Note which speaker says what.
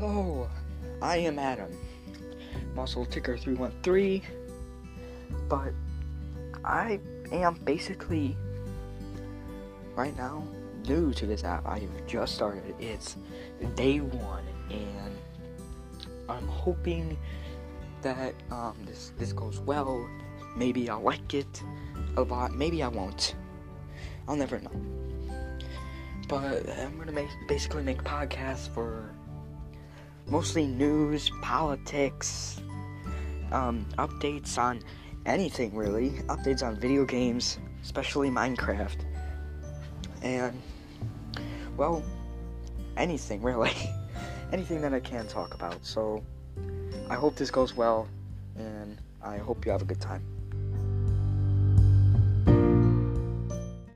Speaker 1: Hello, I am Adam, muscle ticker 313, but I am basically right now new to this app. I have just started. It's day one, and I'm hoping that um, this this goes well. Maybe I'll like it a lot. Maybe I won't. I'll never know. But I'm gonna make basically make podcasts for mostly news, politics, um, updates on anything really, updates on video games, especially Minecraft, and well, anything really, anything that I can talk about. So I hope this goes well, and I hope you have a good time.